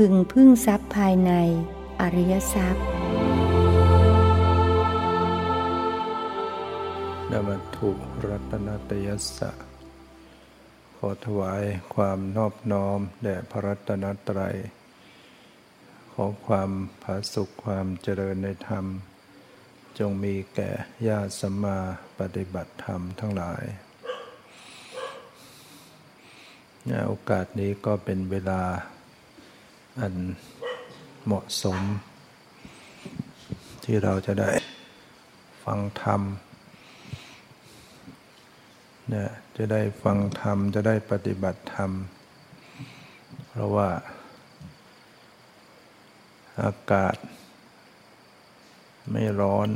พึงพึ่งทรัพย์ภายใน อริยทรัพย์นมัตุรัตนตยสะ ขอถวายความนอบน้อม แด่พระรัตนตรัย ขอความผาสุขความเจริญในธรรม จงมีแก่ญาติสมมาปฏิบัติธรรมทั้งหลายโอกาสนี้ก็เป็นเวลา อันเหมาะสม ที่เราจะได้ฟังธรรมเนี่ยจะได้ฟังธรรม จะได้ปฏิบัติธรรม เพราะว่า อากาศ ไม่ร้อน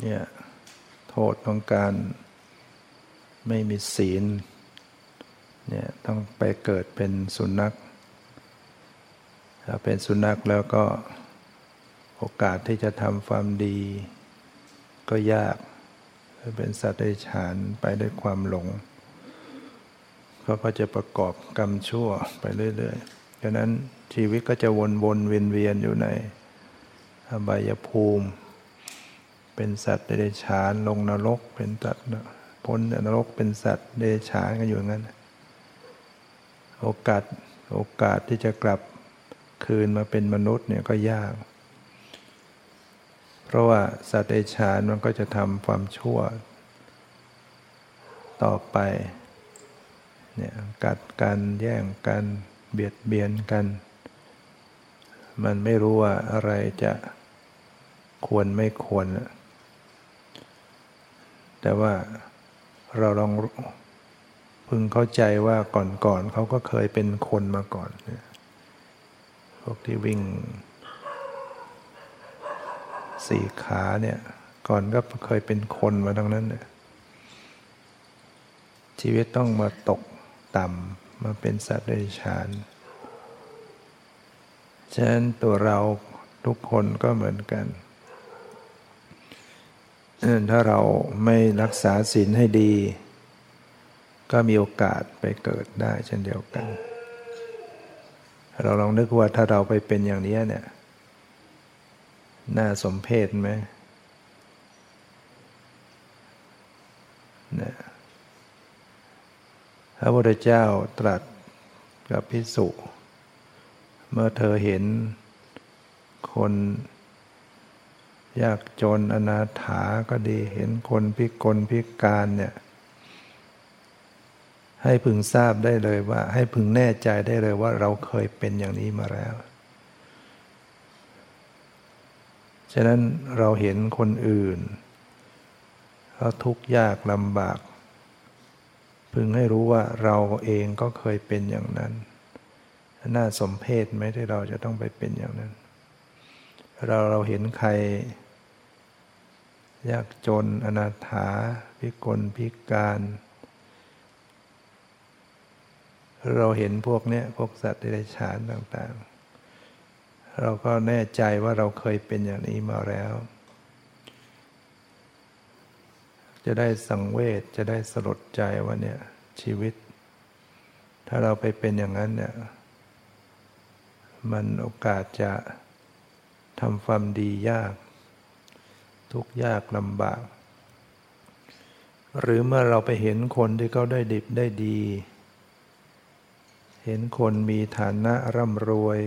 เนี่ยโทษของการ ไม่มีศีลเนี่ยต้องไปเกิดเป็นสุนัขถ้าเป็นสุนัขแล้วก็โอกาสที่จะทำความดี ก็ยากเป็นสัตว์เดรัจฉานไปด้วยความหลงเขาก็จะประกอบกรรมชั่วไปเรื่อยๆดังนั้นชีวิตก็จะวนๆเวียนๆอยู่ในอบายภูมิ เป็นสัตว์เดรัจฉานลงนรกเป็นสัตว์ พ้นนรกเป็นสัตว์เดรัจฉานกันอยู่งั้น โอกาสโอกาสที่จะกลับคืนมาเป็นมนุษย์เนี่ยก็ยาก เพราะว่าสัตว์เดรัจฉานมันก็จะทำความชั่ว ต่อไปเนี่ยกัดกันแย่งกันเบียดเบียนกัน มันไม่รู้ว่าอะไรจะควรไม่ควร แต่ว่า เราลองพึงเข้าใจว่าก่อนๆเขาก็เคยเป็นคนมาก่อนพวกที่วิ่งสี่ขาเนี่ย ก่อนก็เคยเป็นคนมาทั้งนั้นเนี่ยชีวิตต้องมาตกต่ำมาเป็นสัตว์เดรัจฉานฉะนั้นตัวเราทุกคนก็เหมือนกัน ถ้าเราไม่รักษาศีลให้ดี ก็มีโอกาสไปเกิดได้เช่นเดียวกัน เราลองนึกว่าถ้าเราไปเป็นอย่างนี้เนี่ย น่าสมเพชไหมนะพระพุทธเจ้าตรัสกับพิสุ เมื่อเธอเห็นคน ยากจนอนาถาก็ดีเห็นคนพิกลพิการเนี่ย ให้พึงทราบได้เลยว่า ให้พึงแน่ใจได้เลยว่าเราเคยเป็นอย่างนี้มาแล้ว ฉะนั้นเราเห็นคนอื่นเขาทุกข์ยากลำบาก พึงให้รู้ว่าเราเองก็เคยเป็นอย่างนั้น น่าสมเพชไหมที่เราจะต้องไปเป็นอย่างนั้นเราเราเห็นใคร ยากจน อนาถา พิกล พิการ เราเห็นพวกเนี้ยพวกสัตว์เดรัจฉานต่างๆ เราก็แน่ใจว่าเราเคยเป็นอย่างนี้มาแล้ว จะได้สังเวชจะได้สลดใจว่าเนี่ยชีวิต ถ้าเราไปเป็นอย่างนั้นเนี่ยมันโอกาสจะทำความดียาก ทุกข์ยากลำบาก หรือเมื่อเราไปเห็นคนที่เขาได้ดิบได้ดี เห็นคนมีฐานะร่ำรวย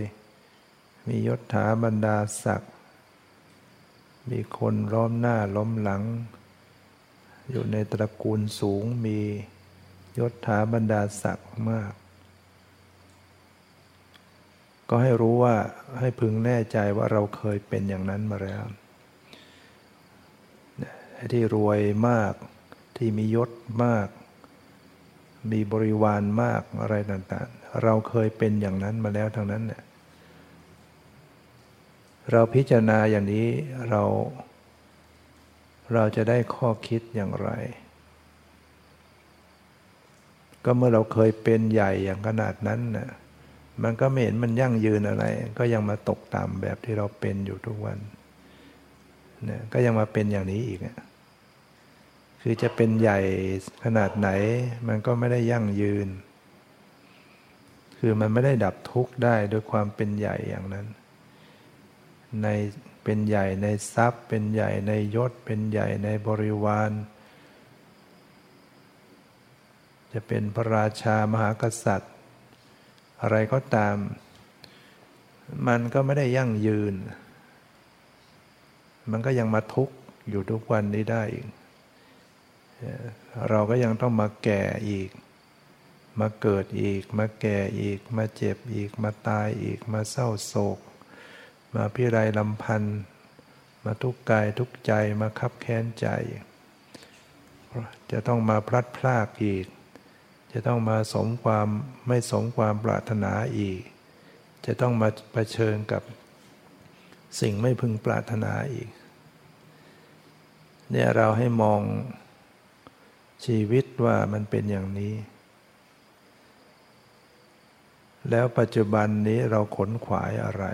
มียศถาบรรดาศักดิ์มีคนล้อมหน้าล้อมหลัง อยู่ในตระกูลสูงมียศถาบรรดาศักดิ์มาก ก็ให้รู้ว่าให้พึงแน่ใจว่าเราเคยเป็นอย่างนั้นมาแล้ว ที่รวยมาก ที่มียศมาก มีบริวารมากอะไรต่างๆ เราเคยเป็นอย่างนั้นมาแล้วทั้งนั้นเนี่ยเราพิจารณาอย่างนี้เรา เราจะได้ข้อคิดอย่างไร ก็เมื่อเราเคยเป็นใหญ่อย่างขนาดนั้นน่ะมันก็ไม่เห็นมันยั่งยืนอะไร ก็ยังมาตกต่ำแบบที่เราเป็นอยู่ทุกวัน ก็ยังมาเป็นอย่างนี้อีกคือจะเป็นใหญ่ขนาดไหน มันก็ไม่ได้ยั่งยืน คือมันไม่ได้ดับทุกข์ได้ด้วยความเป็นใหญ่อย่างนั้น ในเป็นใหญ่ในทรัพย์ เป็นใหญ่ในยศ เป็นใหญ่ในบริวาร จะเป็นพระราชามหากษัตริย์ อะไรก็ตาม มันก็ไม่ได้ยั่งยืน มันก็ยังมาทุกข์อยู่ทุกวันนี้ได้อีก เราก็ยังต้องมาแก่อีก มาเกิดอีก มาแก่อีก มาเจ็บอีก มาตายอีก มาเศร้าโศก มาพิไรลำพันธ์มาทุกข์กายทุกใจ มาคับแค้นใจ จะต้องมาพลัดพรากอีก จะต้องมาสมความไม่สมความปรารถนาอีก จะต้องมาเผชิญกับสิ่งไม่พึงปรารถนาอีก เนี่ยเราให้มองชีวิตว่ามันเป็นอย่างนี้ แล้วปัจจุบันนี้เราขนขวายอะไร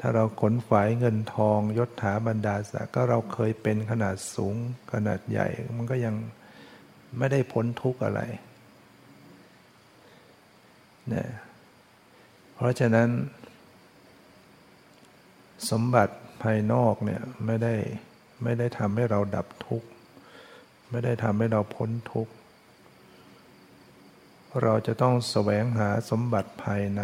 ถ้าเราขนขวายเงินทองยศถาบรรดาศักดิ์ก็เราเคยเป็นขนาดสูงขนาดใหญ่ มันก็ยังไม่ได้พ้นทุกข์อะไรเนี่ยเพราะฉะนั้น สมบัติภายนอกเนี่ยไม่ได้ไม่ได้ทำให้เราดับทุกข์ ไม่ได้ทำให้เราพ้นทุกข์ เราจะต้องแสวงหาสมบัติภายใน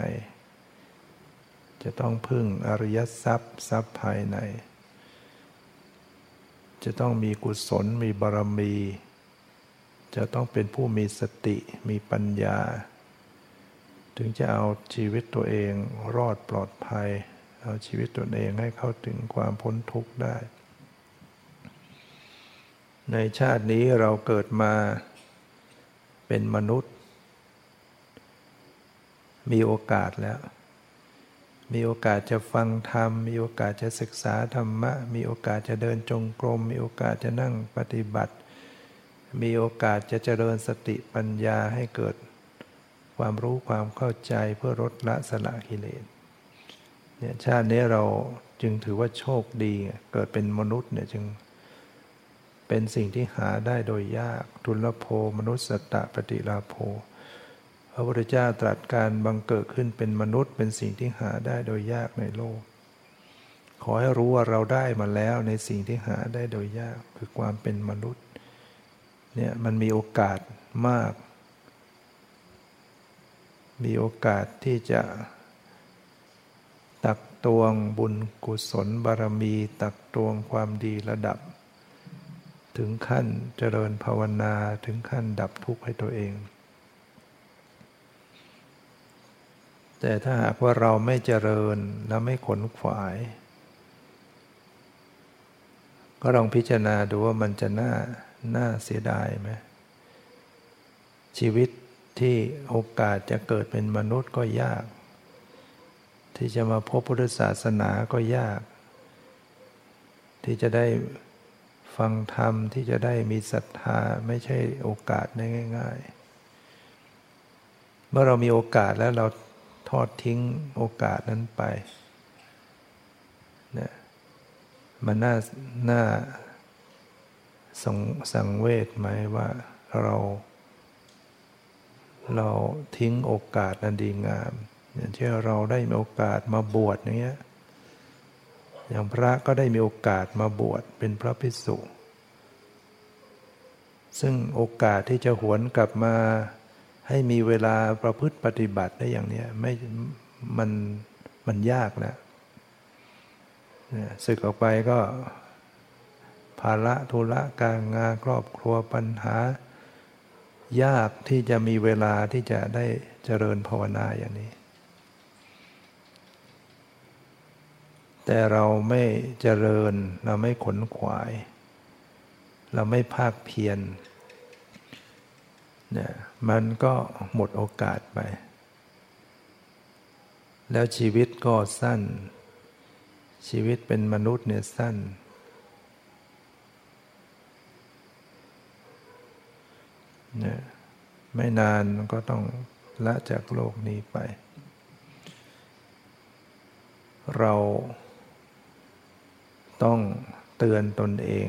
จะต้องพึ่งอริยทรัพย์ทรัพย์ภายใน จะต้องมีกุศลมีบารมี จะต้องเป็นผู้มีสติมีปัญญา ถึงจะเอาชีวิตตัวเองรอดปลอดภัย เอาชีวิตตัวเองให้เข้าถึงความพ้นทุกข์ได้ ในชาตินี้เราเกิดมาเป็นมนุษย์ มีโอกาสแล้ว มีโอกาสจะฟังธรรม มีโอกาสจะศึกษาธรรมะ มีโอกาสจะเดินจงกรม มีโอกาสจะนั่งปฏิบัติ มีโอกาสจะเจริญสติปัญญาให้เกิดความรู้ความเข้าใจเพื่อลดละสละกิเลส เนี่ยชาตินี้เราจึงถือว่าโชคดี เกิดเป็นมนุษย์เนี่ยจึงเป็นสิ่งที่หาได้โดยยาก ทุลโภมนุษย์สตะปฏิลาโภพระพุทธเจ้าตรัสการบังเกิดขึ้นเป็นมนุษย์ เป็นสิ่งที่หาได้โดยยากในโลก ขอให้รู้ว่าเราได้มาแล้วในสิ่งที่หาได้โดยยากคือความเป็นมนุษย์เนี่ยมันมีโอกาสมาก มีโอกาสที่จะ ตวงบุญกุศลบารมีตักตวงความดีระดับ ถึงขั้นเจริญภาวนาถึงขั้นดับทุกข์ให้ตัวเอง แต่ถ้าหากว่าเราไม่เจริญและไม่ขนขวาย ก็ลองพิจารณาดูว่ามันจะน่าน่าเสียดายไหมชีวิตที่โอกาสจะเกิดเป็นมนุษย์ก็ยาก ที่จะมาพบพุทธศาสนาก็ยาก ที่จะได้ฟังธรรมที่จะได้มีศรัทธาไม่ใช่โอกาสได้ง่าย ๆ เมื่อเรามีโอกาสแล้วเราทอดทิ้งโอกาสนั้นไปเนี่ยมันน่าน่าสังสังเวชไหมว่าเรา เราทิ้งโอกาสนันดีงาม อย่างเช่นเราได้มีโอกาสมาบวชอย่างเงี้ยอย่างพระก็ได้มีโอกาสมาบวชเป็นพระภิกษุซึ่งโอกาสที่จะหวนกลับมาให้มีเวลาประพฤติปฏิบัติได้อย่างนี้ไม่มันมันยากนะศึกออกไปก็ ภาระธุระการงานครอบครัวปัญหา ยากที่จะมีเวลาที่จะได้เจริญภาวนาอย่างนี้ แต่เราไม่เจริญ เราไม่ขนขวาย เราไม่ภาคเพียรเนี่ยมันก็หมดโอกาสไป แล้วชีวิตก็สั้น ชีวิตเป็นมนุษย์เนี่ยสั้น เนี่ยไม่นานก็ต้องละจากโลกนี้ไป เรา ต้องเตือนตนเอง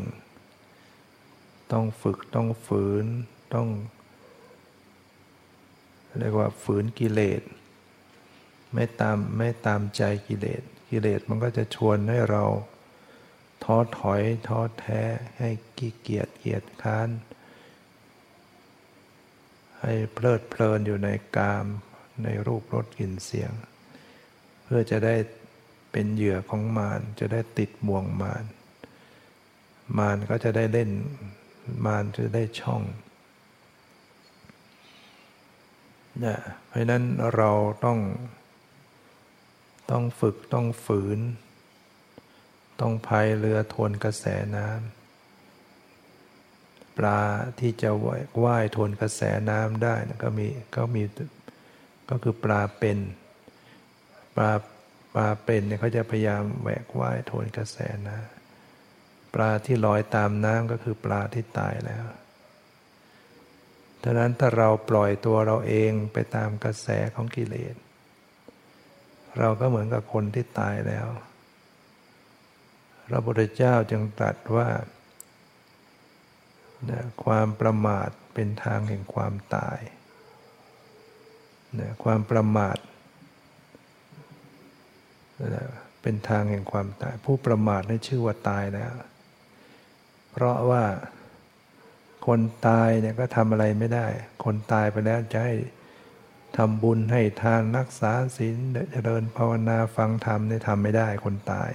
ต้องฝึกต้องฝืนต้องเรียกว่าฝืนกิเลส ไม่ตามไม่ตามใจกิเลส กิเลสมันก็จะชวนให้เราท้อถอยท้อแท้ให้กี้เกียจเกียจค้าน ให้เพลิดเพลินอยู่ในกามในรูปรสกลิ่นเสียง เพื่อจะได้ เป็นเหยื่อของมารจะได้ติดบ่วงมารมารก็จะได้เล่น มารจะได้ช่องนี่ยเพราะนั้นเราต้อง ต้องฝึกต้องฝืน ต้องพายเรือทวนกระแสน้ำปลาที่จะว่ายทวนกระแสน้ำได้ก็มีก็มีก็คือปลาเป็น ปลา ปลาเป็นเนี่ยเขาจะพยายามแหวกว่ายทวนกระแสน้ำปลาที่ลอยตามน้ำก็คือปลาที่ตายแล้วดังนั้นถ้าเราปล่อยตัวเราเองไปตามกระแสของกิเลส เราก็เหมือนกับคนที่ตายแล้ว พระพุทธเจ้าจึงตรัสว่า ความประมาทเป็นทางแห่งความตาย ความประมาท เป็นทางแห่งความตาย ผู้ประมาทนี่ชื่อว่าตายแล้ว เพราะว่าคนตายเนี่ยก็ทำอะไรไม่ได้ คนตายไปแล้วจะให้ทำบุญให้ทานรักษาศีลเจริญภาวนาฟังธรรมเนี่ยทำไม่ได้คนตาย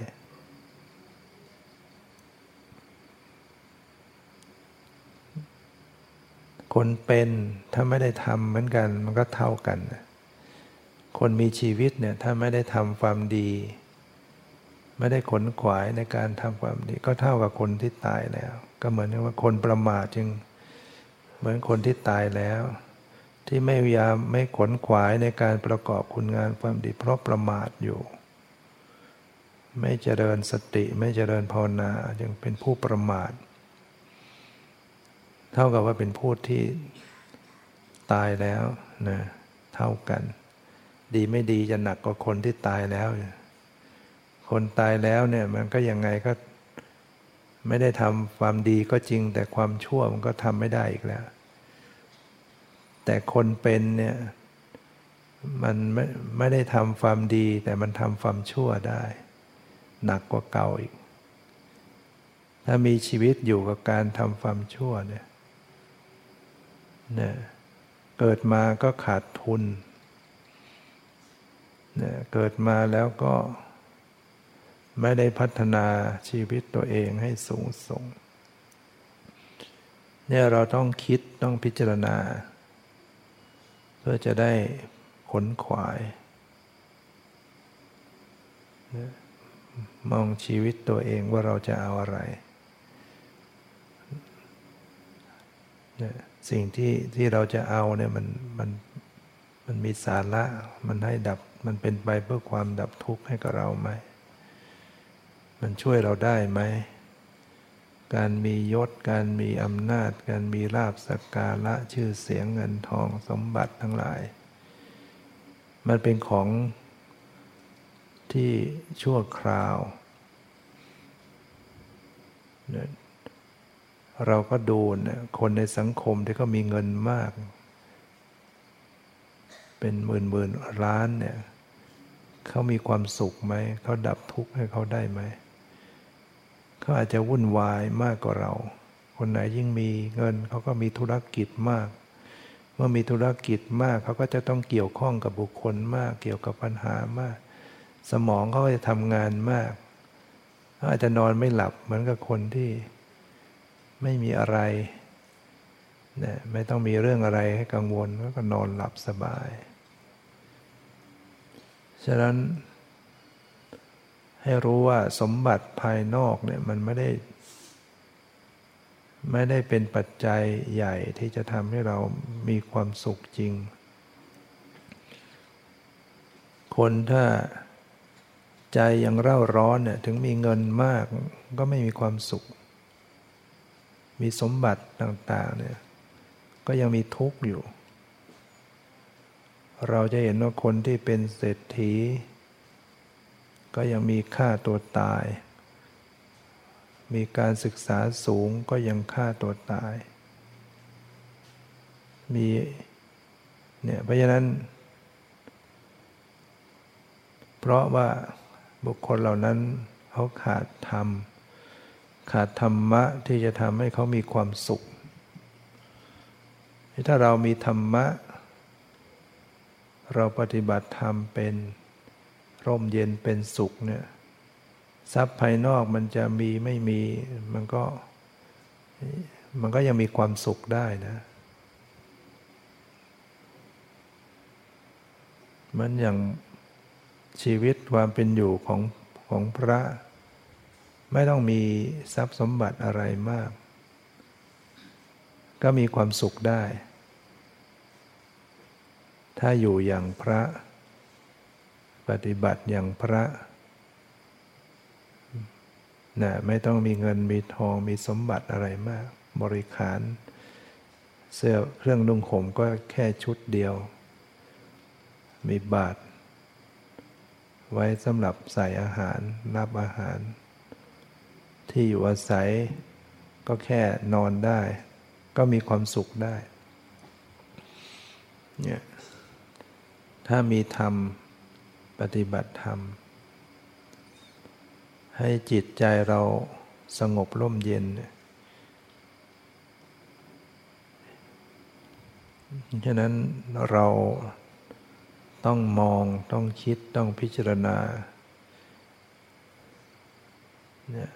คนเป็นถ้าไม่ได้ทำเหมือนกันมันก็เท่ากัน คนมีชีวิตเนี่ยถ้าไม่ได้ทำความดี ไม่ได้ขนขวายในการทำความดี ก็เท่ากับคนที่ตายแล้ว ก็เหมือนว่าคนประมาทจึง เหมือนคนที่ตายแล้ว ที่ไม่ยามไม่ขนขวายในการประกอบคุณงานความดี เพราะประมาทอยู่ ไม่เจริญสติไม่เจริญภาวนาจึงเป็นผู้ประมาท เท่ากับว่าเป็นผู้ที่ตายแล้วนะเท่ากัน ดีไม่ดีจะหนักกว่าคนที่ตายแล้ว คนตายแล้วเนี่ยมันก็ยังไงก็ไม่ได้ทำความดีก็จริง แต่ความชั่วมันก็ทำไม่ได้อีกแล้ว แต่คนเป็นเนี่ยมันไม่ไม่ได้ทำความดี แต่มันทำความชั่วได้ หนักกว่าเก่าอีก ถ้ามีชีวิตอยู่กับการทำความชั่วเนี่ยเนี่ยเกิดมาก็ขาดทุน เนี่ยเกิดมาแล้วก็ไม่ได้พัฒนาชีวิตตัวเองให้สูงส่งเนี่ยเราต้องคิดต้องพิจารณา เพื่อจะได้ขนขวาย มองชีวิตตัวเองว่าเราจะเอาอะไร สิ่งที่ที่เราจะเอาเนี่ยมันมันมันมีสาระมันให้ดับ มันเป็นไปเพื่อความดับทุกข์ให้กับเราไหม มันช่วยเราได้ไหม การมียศ การมีอำนาจ การมีลาบสักการะชื่อเสียงเงินทองสมบัติทั้งหลาย มันเป็นของที่ชั่วคราว เราก็ดูนะคนในสังคมที่เขามีเงินมาก เป็นหมื่นหมื่นล้านเนี่ย เขามีความสุขไหม เขาดับทุกข์ให้เขาได้ไหม เขาอาจจะวุ่นวายมากกว่าเรา คนไหนยิ่งมีเงินเขาก็มีธุรกิจมาก เมื่อมีธุรกิจมากเขาก็จะต้องเกี่ยวข้องกับบุคคลมาก เกี่ยวกับปัญหามาก สมองเขาจะทำงานมากเขาอาจจะนอนไม่หลับเหมือนกับคนที่ไม่มีอะไรนะไม่ต้องมีเรื่องอะไรให้กังวลก็นอนหลับสบาย ฉะนั้น ให้รู้ว่าสมบัติภายนอกเนี่ยมันไม่ได้ ไม่ได้เป็นปัจจัยใหญ่ที่จะทำให้เรามีความสุขจริง คนถ้าใจยังเร่าร้อนเนี่ยถึงมีเงินมากก็ไม่มีความสุข มีสมบัติต่าง ๆ เนี่ย ก็ยังมีทุกข์อยู่ เราจะเห็นว่าคนที่เป็นเศรษฐี ก็ยังมีฆ่าตัวตาย มีการศึกษาสูงก็ยังฆ่าตัวตาย มีเนี่ยเพราะฉะนั้น เพราะว่าบุคคลเหล่านั้นเขาขาดธรรม ขาดธรรมะที่จะทำให้เขามีความสุข ถ้าเรามีธรรมะ เราปฏิบัติธรรมเป็นร่มเย็นเป็นสุขเนี่ยทรัพย์ภายนอกมันจะมีไม่มีมันก็ มันก็ยังมีความสุขได้นะมันอย่างชีวิตความเป็นอยู่ของของพระ ไม่ต้องมีทรัพย์สมบัติอะไรมาก ก็มีความสุขได้ ถ้าอยู่อย่างพระ ปฏิบัติอย่างพระนะไม่ต้องมีเงินมีทองมีสมบัติอะไรมาก บริขาร เสื้อเครื่องนุ่งห่มก็แค่ชุดเดียว มีบาท ไว้สำหรับใส่อาหารรับอาหาร ที่อยู่อาศัยก็แค่นอนได้ ก็มีความสุขได้เนี่ย ถ้ามีธรรมปฏิบัติธรรม ให้จิตใจเราสงบร่มเย็นฉะนั้นเราต้องมองต้องคิดต้องพิจารณาเนี่ย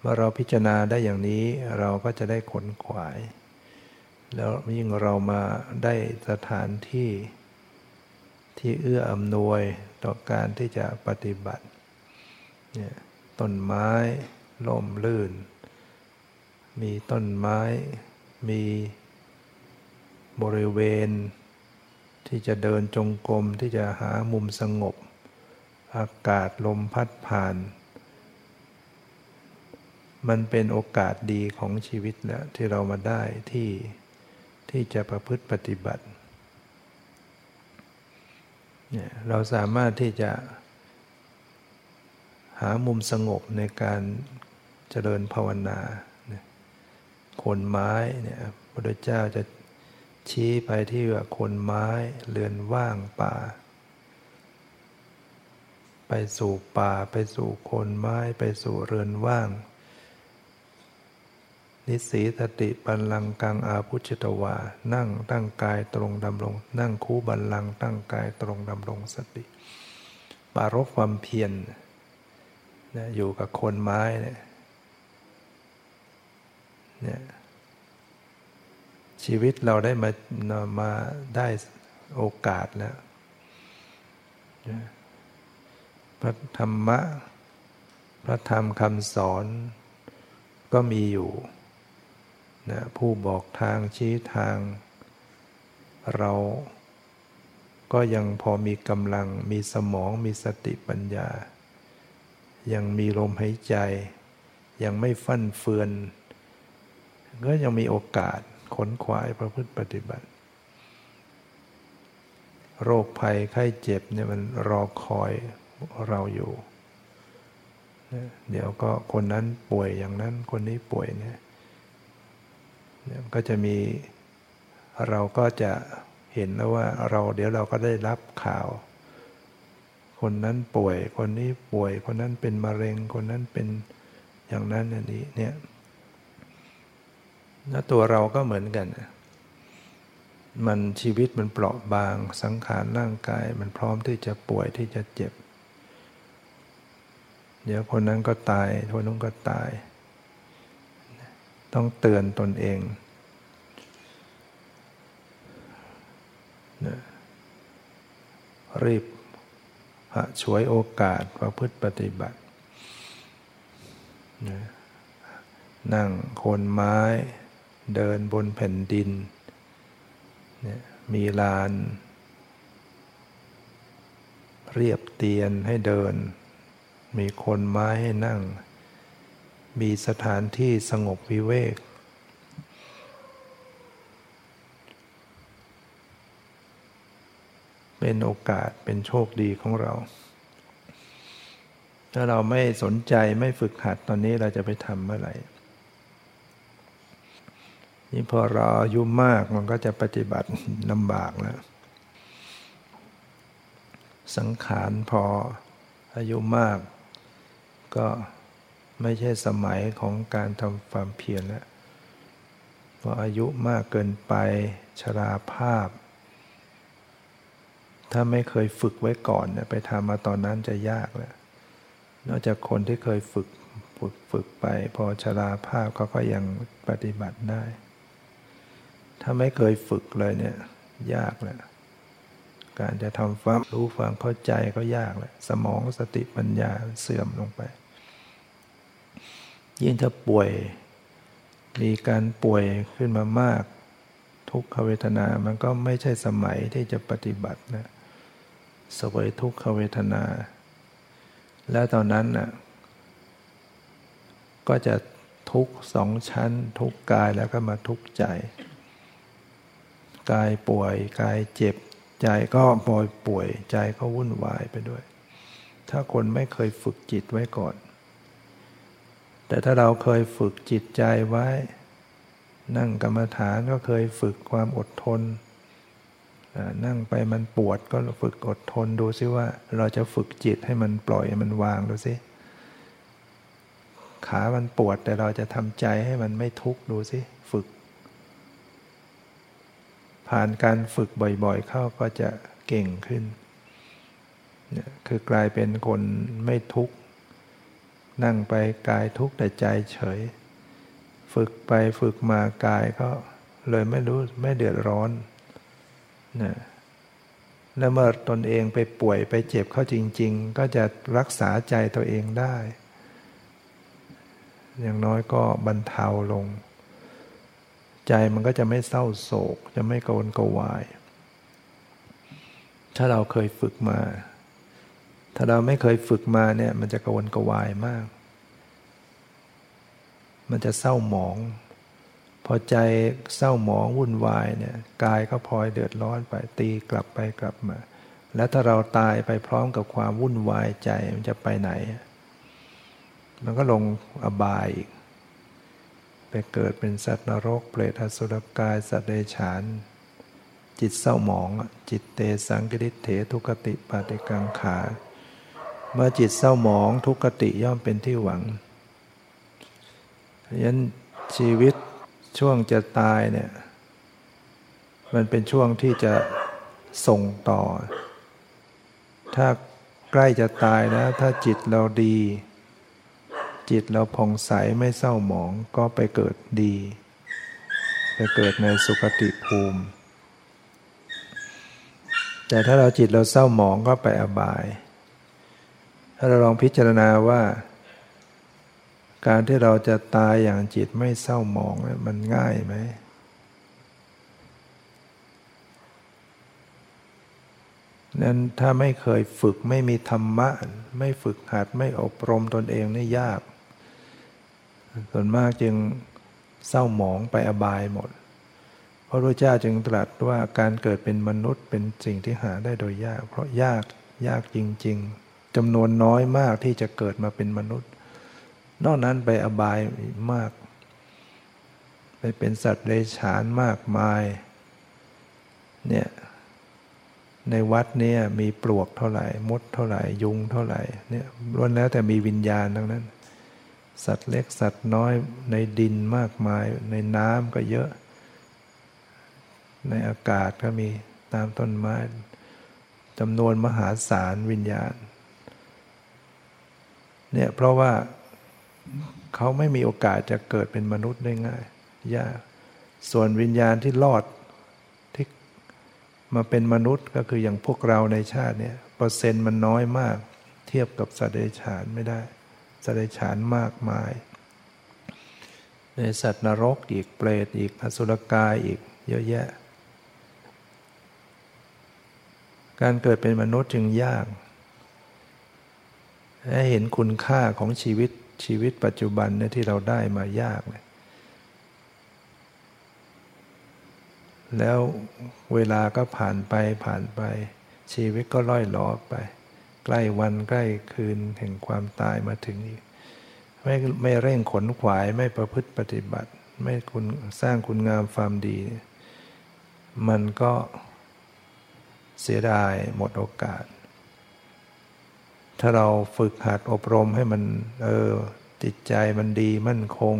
เมื่อเราพิจารณาได้อย่างนี้เราก็จะได้ขนขวาย แล้วยิ่งเรามาได้สถานที่ ที่เอื้ออำนวยต่อการที่จะปฏิบัติเนี่ยต้นไม้ล่มลื่น มีต้นไม้มีบริเวณ ที่จะเดินจงกรมที่จะหามุมสงบ อากาศลมพัดผ่าน มันเป็นโอกาสดีของชีวิตแล้วที่เรามาได้ที่ที่จะประพฤติปฏิบัติ เราสามารถที่จะหามุมสงบในการเจริญภาวนาคนไม้เนี่ยพระเจ้าจะชี้ไปที่ว่าคนไม้เรือนว่างป่า ไปสู่ป่าไปสู่คนไม้ไปสู่เรือนว่าง นิสีสติบัลลังกังอาพุชิตวา นั่งตั้งกายตรงดำรง นั่งคู่บัลลังตั้งกายตรงดำรงสติ ปารบความเพียรนะอยู่กับคนไม้เนี่ยเนี่ยชีวิตเราได้มามาได้โอกาสแล้วพระธรรมะ พระธรรมคำสอนก็มีอยู่ นะผู้บอกทางชี้ทาง เราก็ยังพอมีกำลังมีสมองมีสติปัญญา ยังมีลมหายใจ ยังไม่ฟั่นเฟือน ก็ยังมีโอกาสขนขวายประพฤติปฏิบัติ โรคภัยไข้เจ็บเนี่ยมันรอคอยเราอยู่ เดี๋ยวก็คนนั้นป่วยอย่างนั้นคนนี้ป่วยเนี่ย ก็จะมีเราก็จะเห็นแล้วว่าเราเดี๋ยวเราก็ได้รับข่าว คนนั้นป่วย คนนี้ป่วย คนนั้นเป็นมะเร็ง คนนั้นเป็นอย่างนั้นอย่างนี้เนี่ยแล้วตัวเราก็เหมือนกัน มันชีวิตมันเปราะบาง สังขารร่างกาย มันพร้อมที่จะป่วยที่จะเจ็บ เดี๋ยวคนนั้นก็ตายคนนู้นก็ตาย ต้องเตือนตนเองรีบช่วยโอกาสประพฤติปฏิบัตินั่งโคนไม้เดินบนแผ่นดินมีลาน เรียบเตียนให้เดิน มีคนไม้ให้นั่ง มีสถานที่สงบวิเวก เป็นโอกาสเป็นโชคดีของเรา ถ้าเราไม่สนใจไม่ฝึกหัดตอนนี้เราจะไปทำเมื่อไหร่นี่พอเราอายุมากมันก็จะปฏิบัติลำบากแล้ว สังขารพออายุมากก็ ไม่ใช่สมัยของการทำความเพียรแล้วพออายุมากเกินไปชราภาพ ถ้าไม่เคยฝึกไว้ก่อนเนี่ยไปทำมาตอนนั้นจะยากแล้วนอกจากคนที่เคยฝึกฝึกฝึกไป พอชราภาพเขาก็ยังปฏิบัติได้ ถ้าไม่เคยฝึกเลยเนี่ยยากแหละการจะทำความรู้ความเข้าใจก็ยากแหละสมองสติปัญญาเสื่อมลงไป ยิ่งถ้าป่วย มีการป่วยขึ้นมามาก ทุกขเวทนา มันก็ไม่ใช่สมัยที่จะปฏิบัตินะสวยทุกขเวทนา แล้วตอนนั้นน่ะก็จะทุกสองชั้น ทุกกายแล้วก็มาทุกใจ กายป่วย กายเจ็บ ใจก็ปอยป่วย ใจก็วุ่นวายไปด้วย ถ้าคนไม่เคยฝึกจิตไว้ก่อน แต่ถ้าเราเคยฝึกจิตใจไว้ นั่งกรรมฐานก็เคยฝึกความอดทน นั่งไปมันปวดก็ฝึกอดทนดูซิว่า เราจะฝึกจิตให้มันปล่อยมันวางดูซิ ขามันปวดแต่เราจะทำใจให้มันไม่ทุกข์ดูซิฝึก ผ่านการฝึกบ่อยๆ เข้าก็จะเก่งขึ้น คือกลายเป็นคนไม่ทุกข์ นั่งไปกายทุกข์แต่ใจเฉย ฝึกไปฝึกมากายก็เลยไม่รู้ไม่เดือดร้อนนะแล้วเมื่อตนเองไปป่วยไปเจ็บเข้าจริง ๆ ก็จะรักษาใจตัวเองได้ อย่างน้อยก็บรรเทาลง ใจมันก็จะไม่เศร้าโศก จะไม่กวนกวาย ถ้าเราเคยฝึกมา ถ้าเราไม่เคยฝึกมาเนี่ยมันจะกวนกวายมาก มันจะเศร้าหมอง พอใจเศร้าหมองวุ่นวายเนี่ยกายก็พลอยเดือดร้อนไปตีกลับไปกลับมา แล้วถ้าเราตายไปพร้อมกับความวุ่นวายใจมันจะไปไหน มันก็ลงอบายอีกไปเกิดเป็นสัตว์นรก เปรตอสุรกาย สัตว์เดชาน จิตเศร้าหมอง จิตเตสังกิริเถทุกติปาติกังขา เมื่อจิตเศร้าหมองทุกขติย่อมเป็นที่หวังเพราะฉะนั้นชีวิตช่วงจะตายเนี่ยมันเป็นช่วงที่จะส่งต่อ ถ้าใกล้จะตายแล้ว ถ้าจิตเราดี จิตเราผ่องใสไม่เศร้าหมองก็ไปเกิดดี ไปเกิดในสุคติภูมิ แต่ถ้าเราจิตเราเศร้าหมองก็ไปอบาย ถ้าเราลองพิจารณาว่า การที่เราจะตายอย่างจิตไม่เศร้าหมองมันง่ายไหมนั้นถ้าไม่เคยฝึกไม่มีธรรมะ ไม่ฝึกหัดไม่อบรมตนเองนี่ยาก ส่วนมากจึงเศร้าหมองไปอบายหมด เพราะพุทธเจ้าจึงตรัสว่าการเกิดเป็นมนุษย์เป็นสิ่งที่หาได้โดยยาก เพราะยากยากจริง ๆ จำนวนน้อยมากที่จะเกิดมาเป็นมนุษย์ นอกนั้นไปอบายมาก ไปเป็นสัตว์เดรัจฉานมากมาย เนี่ย ในวัดเนี่ยมีปลวกเท่าไหร่ มดเท่าไหร่ ยุงเท่าไหร่ เนี่ยล้วนแล้วแต่มีวิญญาณทั้งนั้น สัตว์เล็กสัตว์น้อยในดินมากมาย ในน้ำก็เยอะ ในอากาศก็มีตามต้นไม้จำนวนมหาศาลวิญญาณ เนี่ยเพราะว่าเขาไม่มีโอกาสจะเกิดเป็นมนุษย์ได้ง่ายยากส่วนวิญญาณที่รอดที่มาเป็นมนุษย์ก็คืออย่างพวกเราในชาติเนี่ยเปอร์เซ็นต์มันน้อยมาก เทียบกับสัตว์เดรัจฉานไม่ได้สัตว์เดรัจฉานมากมาย ในสัตว์นรกอีกเปรตอีกอสุรกายอีกเยอะแยะ การเกิดเป็นมนุษย์จึงยาก เห็นคุณค่าของชีวิตชีวิตปัจจุบันเนี่ยที่เราได้มายากเลยแล้วเวลาก็ผ่านไปผ่านไป ชีวิตก็ล่อยล้อไป ใกล้วันใกล้คืนแห่งความตายมาถึงอีกไม่ไม่เร่งขนขวายไม่ประพฤติปฏิบัติ ไม่คุณสร้างคุณงามความดี มันก็เสียดายหมดโอกาส ถ้าเราฝึกหัดอบรมให้มันเออจิตใจมันดีมั่นคง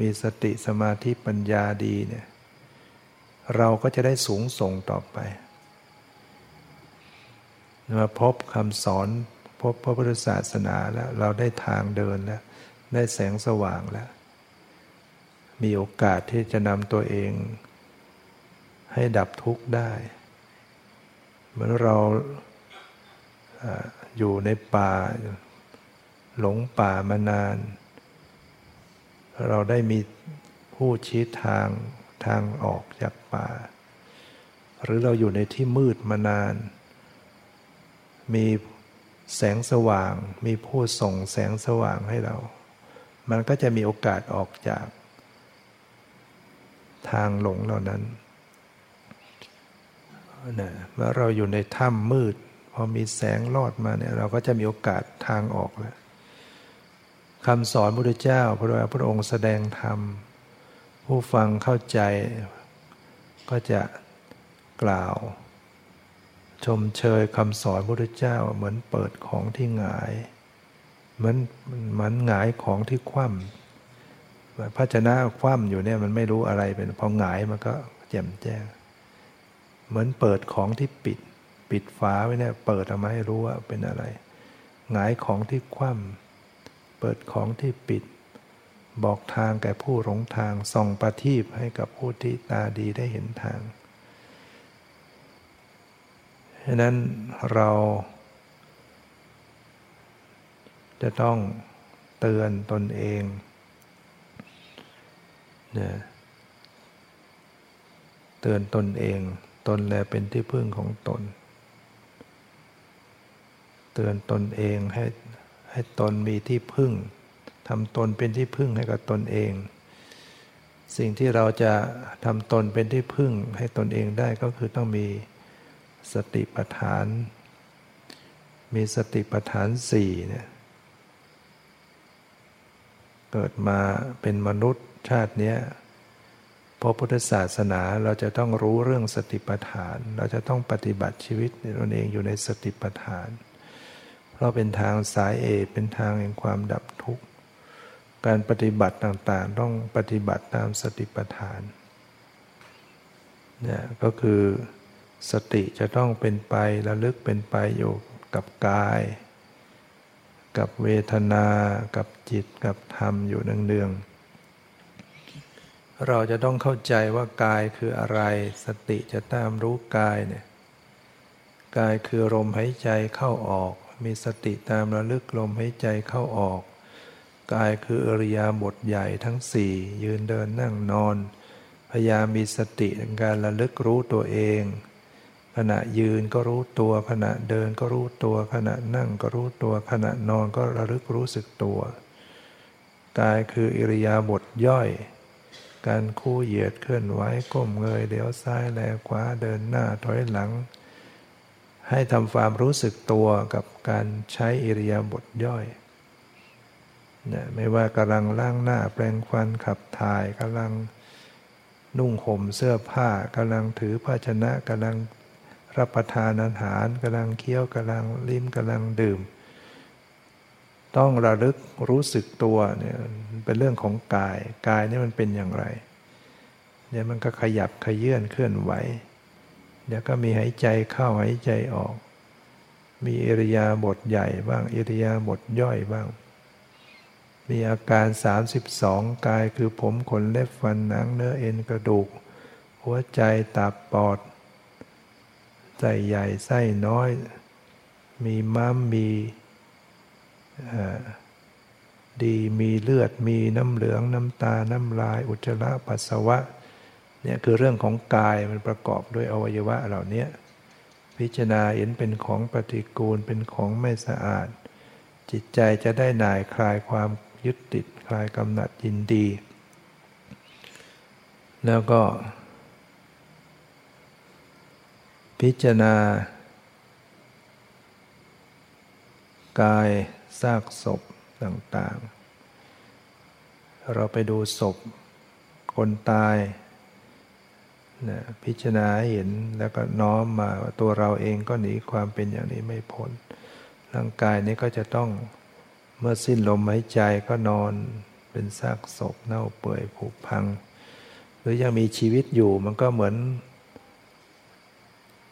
มีสติสมาธิปัญญาดีเนี่ยเราก็จะได้สูงส่งต่อไปมาพบคำสอนพบพระพุทธศาสนาแล้ว เราได้ทางเดินแล้ว ได้แสงสว่างแล้ว มีโอกาสที่จะนำตัวเอง ให้ดับทุกข์ได้ เหมือนเรา อยู่ในป่า หลงป่ามานาน เราได้มีผู้ชี้ทางทางออกจากป่า หรือเราอยู่ในที่มืดมานาน มีแสงสว่าง มีผู้ส่งแสงสว่างให้เรา มันก็จะมีโอกาสออกจาก ทางหลงเหล่านั้นนะเมื่อเราอยู่ในถ้ำมืด อมีแสงลอดมาเนี่ยเราก็จะมีโอกาสทางออกแล้วคำสอนพระพุทธเจ้าพระพระองค์แสดงธรรม ผู้ฟังเข้าใจก็จะกล่าว ชมเชยคำสอนพระพุทธเจ้าเหมือนเปิดของที่หงาย เหมือนเหมือนหงายของที่คว่ำภาชนะคว่ำอยู่เนี่ยมันไม่รู้อะไรเป็นพอหงายมันก็แจ่มแจ้ง เหมือนเปิดของที่ปิด ปิดฝาไว้เนี่ยเปิดออกมาให้รู้ว่าเป็นอะไร หงายของที่คว่ำเปิดของที่ปิด บอกทางแก่ผู้หลงทางส่องประทีปให้กับผู้ที่ตาดีได้เห็นทางฉะนั้นเราจะต้องเตือนตนเองเนี่ยเตือนตนเอง ตนแลเป็นที่พึ่งของตน เตือนตนเองให้ให้ตนมีที่พึ่งทำตนเป็นที่พึ่งให้กับตนเอง สิ่งที่เราจะทำตนเป็นที่พึ่งให้ตนเองได้ก็คือต้องมีสติปัฏฐาน มีสติปัฏฐานสี่เนี่ยเกิดมาเป็นมนุษย์ชาตินี้พระพุทธศาสนาเราจะต้องรู้เรื่องสติปัฏฐาน เราจะต้องปฏิบัติชีวิตตนเองอยู่ในสติปัฏฐาน ราะเป็นทางสายเอกเป็นทางแห่งความดับทุกข์ การปฏิบัติต่างๆ ต้องปฏิบัติตามสติปัฏฐานเนี่ยก็คือสติจะต้องเป็นไประลึกเป็นไปอยู่กับกาย กับเวทนา กับจิตกับธรรมอยู่เนืองๆ เราจะต้องเข้าใจว่ากายคืออะไร สติจะตามรู้กายเนี่ยกายคือลมหายใจเข้าออก มีสติตามระลึกลมหายใจเข้าออก กายคืออริยาบทใหญ่ทั้งสี่ยืนเดินนั่งนอน พยายามมีสติในการระลึกรู้ตัวเอง ขณะยืนก็รู้ตัวขณะเดินก็รู้ตัวขณะนั่งก็รู้ตัวขณะนอนก็ระลึกรู้สึกตัว กายคืออิริยาบถย่อย การคู่เหยียดเคลื่อนไหวก้มเงยเดี๋ยวซ้ายแลขวาเดินหน้าถอยหลัง ให้ทำความรู้สึกตัวกับการใช้อิริยาบถย่อยนะไม่ว่ากำลังล้างหน้าแปรงฟันขับถ่ายกำลังนุ่งห่มเสื้อผ้ากำลังถือภาชนะกำลังรับประทานอาหารกำลังเคี้ยวกำลังลิ้มกำลังดื่ม ต้องระลึกรู้สึกตัวเนี่ยเป็นเรื่องของกาย กายนี่มันเป็นอย่างไรเนี่ยมันก็ขยับขยื่นเคลื่อนไหว เดี๋ยวก็มีหายใจเข้าหายใจออก มีอิริยาบถใหญ่บ้างอิริยาบถย่อยบ้าง มีอาการ 32 กายคือผมขนเล็บฟันหนังเนื้อเอ็นกระดูก หัวใจตับปอดไส้ใหญ่ไส้น้อย มีม้ามมีดีมีเลือดมีน้ำเหลืองน้ำตาน้ำลายอุจจาระปัสสาวะ เนี่ยคือเรื่องของกายมันประกอบด้วยอวัยวะเหล่านี้พิจารณาเห็นเป็นของปฏิกูลเป็นของไม่สะอาด จิตใจจะได้หน่ายคลายความยึดติดคลายกำหนัดยินดี แล้วก็ พิจารณา กายซากศพต่างๆ เราไปดูศพ คนตาย นะพิจารณาเห็นแล้วก็น้อมมาตัวเราเองก็หนีความเป็นอย่างนี้ไม่พ้น ร่างกายนี้ก็จะต้องเมื่อสิ้นลมหายใจก็นอนเป็นซากศพเน่าเปื่อยผุพัง หรือยังมีชีวิตอยู่มันก็เหมือน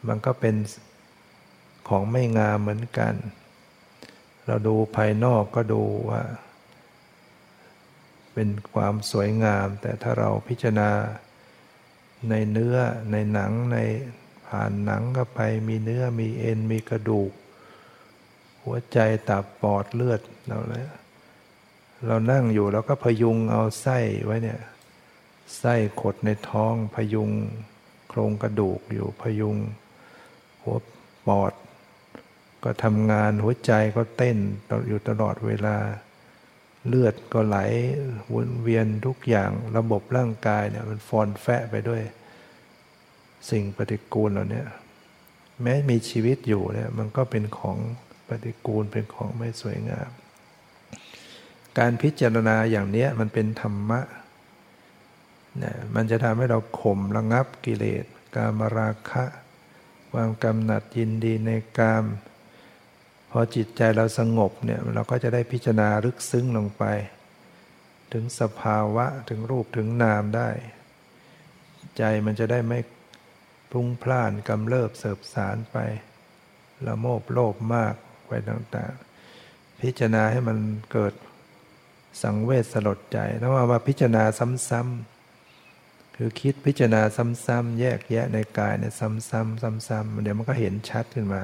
มันก็เป็นของไม่งามเหมือนกัน เราดูภายนอกก็ดูว่า เป็นความสวยงาม แต่ถ้าเราพิจารณา ในเนื้อในหนังในผ่านหนังก็ไปมีเนื้อมีเอ็นมีกระดูก หัวใจตับปอดเลือดเราเลยเรานั่งอยู่แล้วก็พยุงเอาไส้ไว้เนี่ยไส้ขดในท้องพยุงโครงกระดูกอยู่พยุง หัวปอด ก็ทำงานหัวใจก็เต้นอยู่ตลอดเวลา เลือดก็ไหลวนเวียนทุกอย่างระบบร่างกายเนี่ยมันฟอนแฟะไปด้วย สิ่งปฏิกูลเหล่านี้แม้มีชีวิตอยู่เนี่ยมันก็เป็นของปฏิกูลเป็นของไม่สวยงาม การพิจารณาอย่างนี้มันเป็นธรรมะนะมันจะทำให้เราข่มระงับกิเลส กามราคะ ความกำหนัดยินดีในกาม พอจิตใจเราสงบเนี่ยเราก็จะได้พิจารณาลึกซึ้งลงไป ถึงสภาวะถึงรูปถึงนามได้ ใจมันจะได้ไม่พุ่งพล่านกำเริบเสบสารไปละโมบโลภมากไปต่างๆ พิจารณาให้มันเกิดสังเวชสลดใจแล้วเอามาพิจารณาซ้ำๆคือคิดพิจารณาซ้ำๆแยกแยะในกายเนี่ยซ้ำๆซ้ำๆเดี๋ยวมันก็เห็นชัดขึ้นมา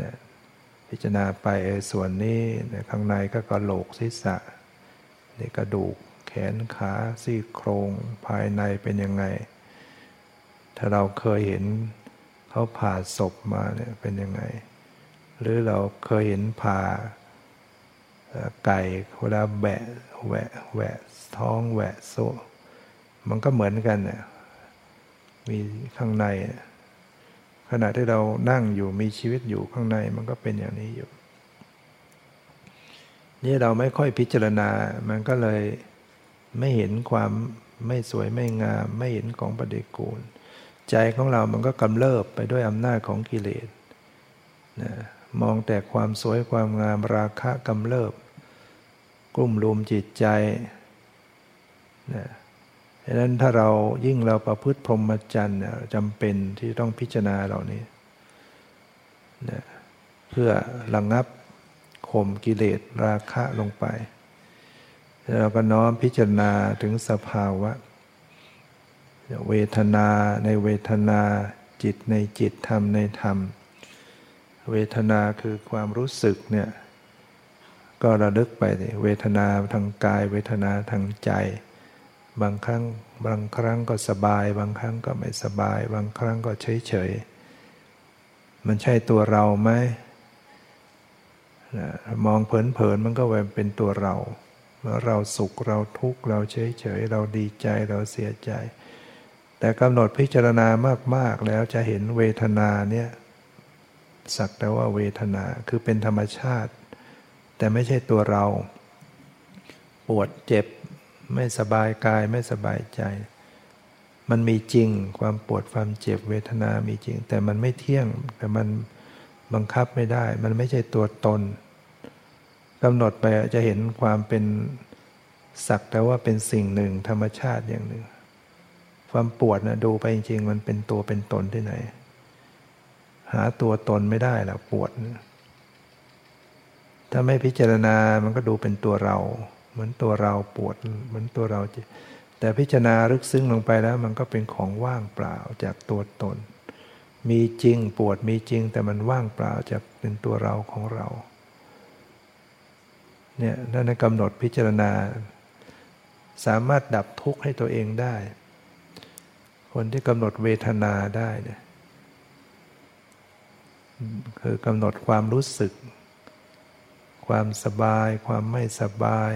นะพิจารณาไปส่วนนี้ข้างในก็กระโหลกศีรษะนี่กระดูกแขนขาซี่โครงภายในเป็นยังไง ถ้าเราเคยเห็นเขาผ่าศพมาเนี่ยเป็นยังไง หรือเราเคยเห็นผ่าไก่เวลาแบะแหวะแหวะท้องแหวะโซมันก็เหมือนกันเนี่ยมีข้างใน ขณะที่เรานั่งอยู่มีชีวิตอยู่ข้างในมันก็เป็นอย่างนี้อยู่ นี่เราไม่ค่อยพิจารณา มันก็เลยไม่เห็นความไม่สวยไม่งาม ไม่เห็นของปฏิกูล ใจของเรามันก็กำเริบไปด้วยอำนาจของกิเลสนะมองแต่ความสวยความงามราคะกำเริบ กลุ่มรุมจิตใจนะ ดังนั้นถ้าเรายิ่งเราประพฤติพรหมจรรย์จำเป็นที่ต้องพิจารณาเหล่านี้นะเพื่อระงงับข่มกิเลสราคะลงไป เราก็น้อมพิจารณาถึงสภาวะ เวทนาในเวทนาจิตในจิตธรรมในธรรม เวทนาคือความรู้สึกเนี่ยก็ระลึกไปเวทนาทางกาย เวทนาทางใจ บางครั้งบางครั้งก็สบาย บางครั้งก็ไม่สบาย บางครั้งก็เฉยเฉยมันใช่ตัวเราไหมมองเผินๆมันก็แวเป็นตัวเรา เมื่อเราสุขเราทุกข์เราเฉยเฉยเราดีใจเราเสียใจ แต่กำหนดพิจารณามากๆแล้วจะเห็นเวทนาเนี่ยสักแต่ว่าเวทนาคือเป็นธรรมชาติ แต่ไม่ใช่ตัวเรา ปวดเจ็บ ไม่สบายกายไม่สบายใจ มันมีจริงความปวดความเจ็บเวทนามีจริง แต่มันไม่เที่ยง แต่มันบังคับไม่ได้ มันไม่ใช่ตัวตนกำหนดไปจะเห็นความเป็นสักแต่ว่าเป็นสิ่งหนึ่งธรรมชาติอย่างหนึ่ง ความปวดนะดูไปจริง ๆ มันเป็นตัวเป็นตนที่ไหน หาตัวตนไม่ได้แล้วปวดถ้าไม่พิจารณามันก็ดูเป็นตัวเรา เหมือนตัวเราปวดเหมือนตัวเราแต่พิจารณาลึกซึ้งลงไปแล้วมันก็เป็นของว่างเปล่าจากตัวตน มีจริงปวดมีจริง แต่มันว่างเปล่าจากเป็นตัวเราของเราเนี่ยนั่นกำหนดพิจารณา สามารถดับทุกข์ให้ตัวเองได้ คนที่กำหนดเวทนาได้เนี่ยคือกำหนดความรู้สึก ความสบาย ความไม่สบาย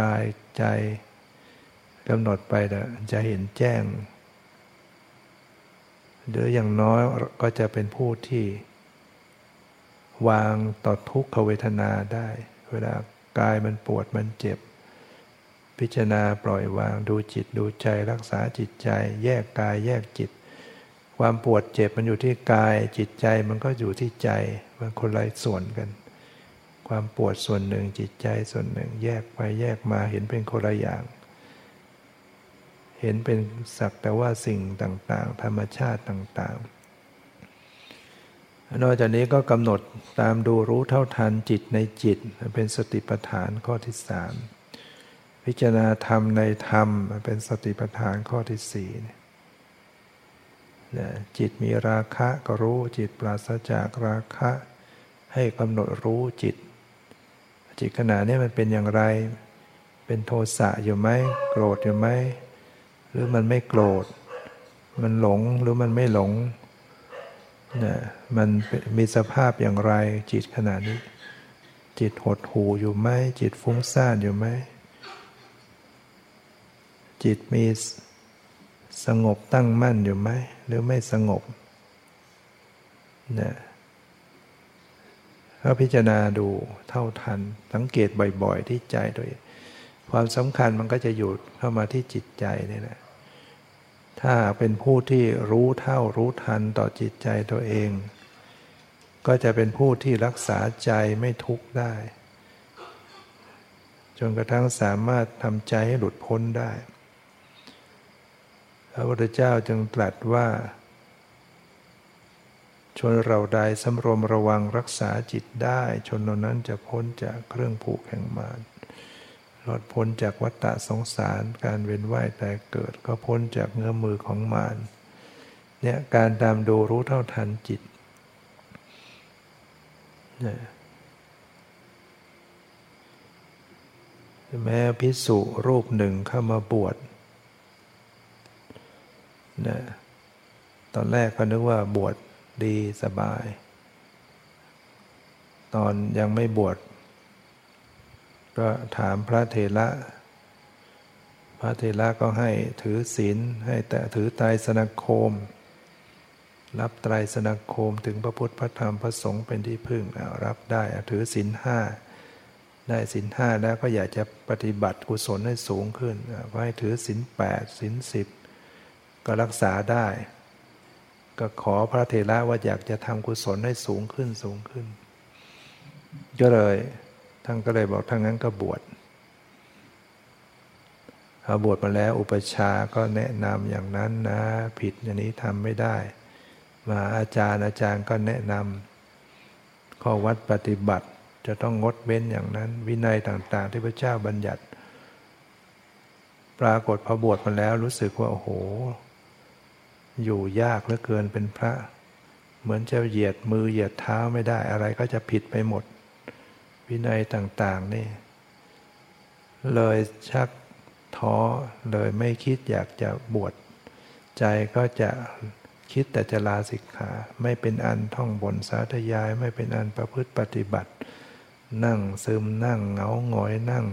กายใจกำหนดไปจะเห็นแจ้ง หรืออย่างน้อยก็จะเป็นผู้ที่ วางต่อทุกขเวทนาได้ เวลากายมันปวดมันเจ็บ พิจารณาปล่อยวางดูจิตดูใจรักษาจิตใจ แยกกายแยกจิต ความปวดเจ็บมันอยู่ที่กายจิตใจมันก็อยู่ที่ใจมันคนละส่วนกัน ความปวดส่วนหนึ่งจิตใจส่วนหนึ่ง แยกไปแยกมาเห็นเป็นคนละอย่าง เห็นเป็นสักแต่ว่าสิ่งต่างๆ ธรรมชาติต่างๆ นอกจากนี้ก็กำหนดตามดูรู้เท่าทันจิตในจิต เป็นสติปัฏฐานข้อที่สามพิจารณาธรรมในธรรมเป็นสติปัฏฐานข้อที่สี่จิตมีราคะก็รู้จิตปราศจากราคะ ให้กำหนดรู้จิต จิตขณะนี้มันเป็นอย่างไร เป็นโทสะอยู่ไหมโกรธอยู่ไหมหรือมันไม่โกรธ มันหลงหรือมันไม่หลงนะมันมีสภาพอย่างไร จิตขณะนี้ จิตหดหูอยู่ไหมจิตฟุ้งซ่านอยู่ไหมจิตมีสงบตั้งมั่นอยู่ไหมหรือไม่สงบนะ ก็พิจารณาดูเท่าทัน สังเกตบ่อยๆ ที่ใจตัวเองความสำคัญมันก็จะหยุดเข้ามาที่จิตใจนี่แหละถ้าเป็นผู้ที่รู้เท่ารู้ทันต่อจิตใจตัวเอง ก็จะเป็นผู้ที่รักษาใจไม่ทุกข์ได้ จนกระทั่งสามารถทำใจให้หลุดพ้นได้ พระพุทธเจ้าจึงตรัสว่า ชนเราใดสำรวมระวังรักษาจิตได้ ชนเหล่านั้นจะพ้นจากเครื่องผูกแห่งมารหลอดพ้นจากวัฏฏะสงสารการเวียนว่ายแต่เกิดก็พ้นจากเงื้อมือของมารเนี่ยการตามดูรู้เท่าทันจิตเนี่ยแม้พิสุรูปหนึ่งเข้ามาบวชนะตอนแรกก็นึกว่าบวช ดีสบาย ตอนยังไม่บวชก็ถามพระเทระ พระเทระก็ให้ถือศีลให้แต่ถือไตรสนคม รับไตรสนคมถึงพระพุทธพระธรรมพระสงฆ์เป็นที่พึ่งรับได้ถือศีลห้าได้ศีลห้าแล้วก็อยากจะปฏิบัติกุศลให้สูงขึ้นก็ให้ถือศีลแปดศีลสิบก็รักษาได้ ก็ขอพระเทระว่าอยากจะทำกุศลให้สูงขึ้นสูงขึ้น ก็เลยท่านก็เลยบอกทั้งนั้นก็บวชพอบวชมาแล้วอุปชาก็แนะนำอย่างนั้นนะ ผิดอย่างนี้ทำไม่ได้ มาอาจารย์อาจารย์ก็แนะนำข้อวัดปฏิบัติ จะต้องงดเว้นอย่างนั้น วินัยต่างๆ ที่พระเจ้าบัญญัติ ปรากฏพอบวชมาแล้วรู้สึกว่า โอ้โห อยู่ยากเหลือเกินเป็นพระ เหมือนจะเหยียดมือเหยียดเท้าไม่ได้อะไรก็จะผิดไปหมด วินัยต่างๆนี่ เลยชักท้อเลยไม่คิดอยากจะบวชใจก็จะคิดแต่จะลาสิกขา ไม่เป็นอันท่องบนสาธยาย ไม่เป็นอันประพฤติปฏิบัติ นั่งซึมนั่งเหงาหงอยนั่ง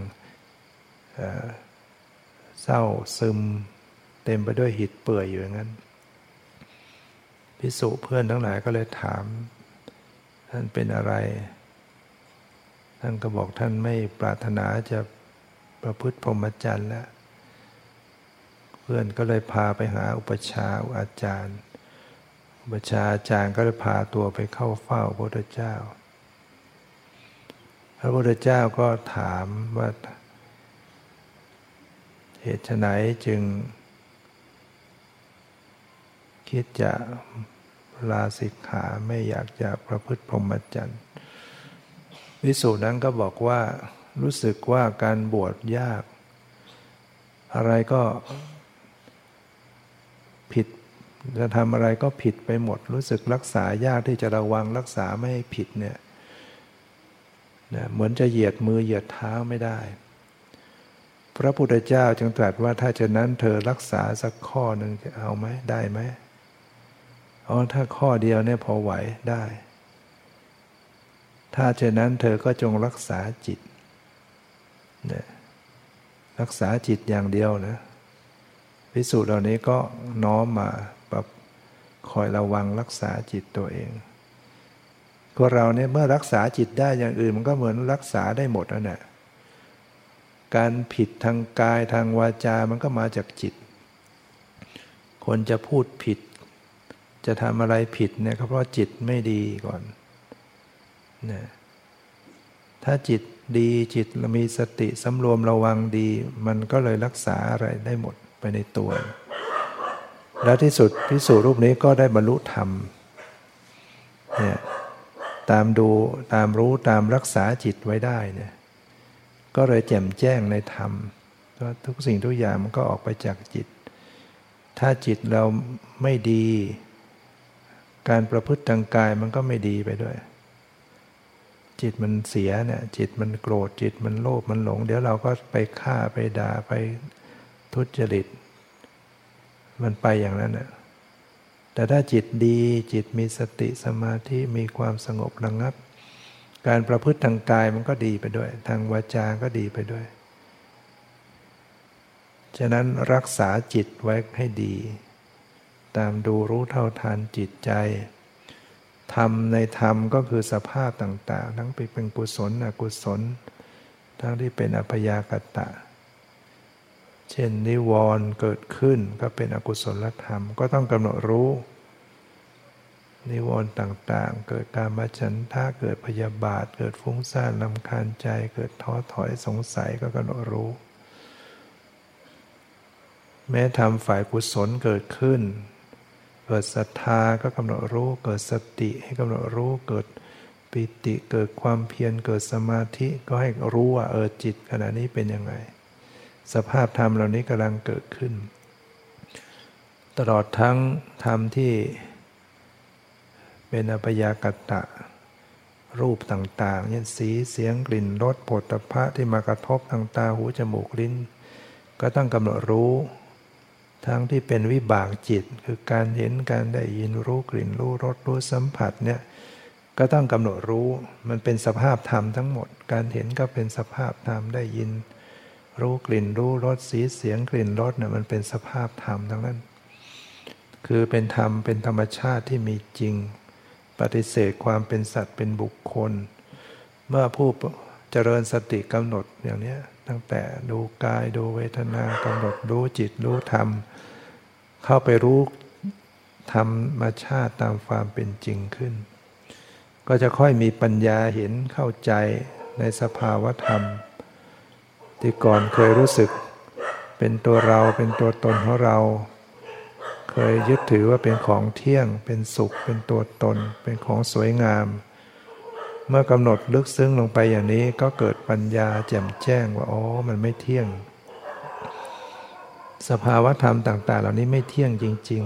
เศร้าซึม เต็มไปด้วยหิดเปื่อยอยู่อย่างนั้น พิสุเพื่อนทั้งหลายก็เลยถาม ท่านเป็นอะไร ท่านก็บอกท่านไม่ปรารถนาจะประพฤติพรหมจรรย์แล้วเพื่อนก็เลยพาไปหาอุปชาอาจารย์ อุปชาอาจารย์ก็เลยพาตัวไปเข้าเฝ้าพระพุทธเจ้า พระพุทธเจ้าก็ถามว่า เหตุไฉนจึง คิดจะ ลาสิกขาไม่อยากจะประพฤติพรหมจรรย์วิสูจน์นั้นก็บอกว่า รู้สึกว่าการบวชยาก อะไรก็ผิด จะทำอะไรก็ผิดไปหมด รู้สึกรักษายากที่จะระวังรักษาไม่ให้ผิดเนี่ยเหมือนจะเหยียดมือเหยียดเท้าไม่ได้ พระพุทธเจ้าจึงตรัสว่าถ้าจะนั้นเธอรักษาสักข้อหนึ่งจะเอาไหมได้ไหม อ๋อถ้าข้อเดียวเนี่ยพอไหวได้ ถ้าเช่นนั้นเธอก็จงรักษาจิตนะรักษาจิตอย่างเดียวนะพิสูจน์เหล่านี้ก็น้อมมาแบบคอยระวังรักษาจิตตัวเองทคนเราเนี่ยเมื่อรักษาจิตได้อย่างอื่น มันก็เหมือนรักษาได้หมดนั่นแหละการผิดทางกายทางวาจา มันก็มาจากจิต คนจะพูดผิด จะทำอะไรผิดเนี่ยก็เพราะจิตไม่ดีก่อนนะถ้าจิตดีจิตมีสติสำรวมระวังดี มันก็เลยรักษาอะไรได้หมดไปในตัว แล้วที่สุดพิสูจรูปนี้ก็ได้บรรลุธรรมเนี่ยตามดูตามรู้ตามรักษาจิตไว้ได้เนี่ยก็เลยแจ่มแจ้งในธรรมว่าทุกสิ่งทุกอย่างมันก็ออกไปจากจิต ถ้าจิตเราไม่ดี การประพฤติทางกายมันก็ไม่ดีไปด้วย จิตมันเสียเนี่ย จิตมันโกรธจิตมันโลภมันหลง เดี๋ยวเราก็ไปฆ่าไปด่าไปทุจริต มันไปอย่างนั้นน่ะแต่ถ้าจิตดีจิตมีสติสมาธิมีความสงบระงับ การประพฤติทางกายมันก็ดีไปด้วย ทางวาจาก็ดีไปด้วย ฉะนั้นรักษาจิตไว้ให้ดี ตามดูรู้เท่าทันจิตใจธรรมในธรรมก็คือสภาพต่างๆ ทั้งเป็นกุศลอกุศล ทั้งที่เป็นอัพยากตะ เช่นนิวรณ์เกิดขึ้นก็เป็นอกุศลธรรมก็ต้องกำหนดรู้ นิวรณ์ต่างๆ เกิดการมาฉันท่าเกิดพยาบาท เกิดฟุ้งซ่านลำคาญใจ เกิดท้อถอยสงสัยก็กำหนดรู้ แม้ทำฝ่ายกุศลเกิดขึ้น เกิดศรัทธาก็กำหนดรู้ เกิดสติให้กำหนดรู้ เกิดปิติเกิดความเพียรเกิดสมาธิก็ให้รู้ว่าเออจิตขณะนี้เป็นยังไง สภาพธรรมเหล่านี้กำลังเกิดขึ้น ตลอดทั้งธรรมที่เป็นอภยากตะ รูปต่างๆเช่นสีเสียงกลิ่นรสผลตภะที่มากระทบทางตาหูจมูกลิ้น ก็ต้องกำหนดรู้ ทั้งที่เป็นวิบากจิต คือการเห็นการได้ยินรู้กลิ่นรู้รสรู้สัมผัสเนี่ยก็ต้องกำหนดรู้มันเป็นสภาพธรรมทั้งหมด การเห็นก็เป็นสภาพธรรมได้ยิน รู้กลิ่นรู้รสสีเสียงกลิ่นรสเนี่ยมันเป็นสภาพธรรมทั้งนั้น คือเป็นธรรมเป็นธรรมชาติที่มีจริง ปฏิเสธความเป็นสัตว์เป็นบุคคล เมื่อผู้เจริญสติกำหนดอย่างนี้ตั้งแต่ดูกายดูเวทนากำหนดรู้จิตรู้ธรรม เข้าไปรู้ธรรมชาติตามความเป็นจริงขึ้น ก็จะค่อยมีปัญญาเห็นเข้าใจในสภาวธรรม ที่ก่อนเคยรู้สึกเป็นตัวเราเป็นตัวตนของเรา เคยยึดถือว่าเป็นของเที่ยง เป็นสุข เป็นตัวตน เป็นของสวยงาม เมื่อกำหนดลึกซึ้งลงไปอย่างนี้ก็เกิดปัญญาแจ่มแจ้งว่าอ๋อมันไม่เที่ยง สภาวะธรรมต่าง ๆ เหล่านี้ไม่เที่ยงจริง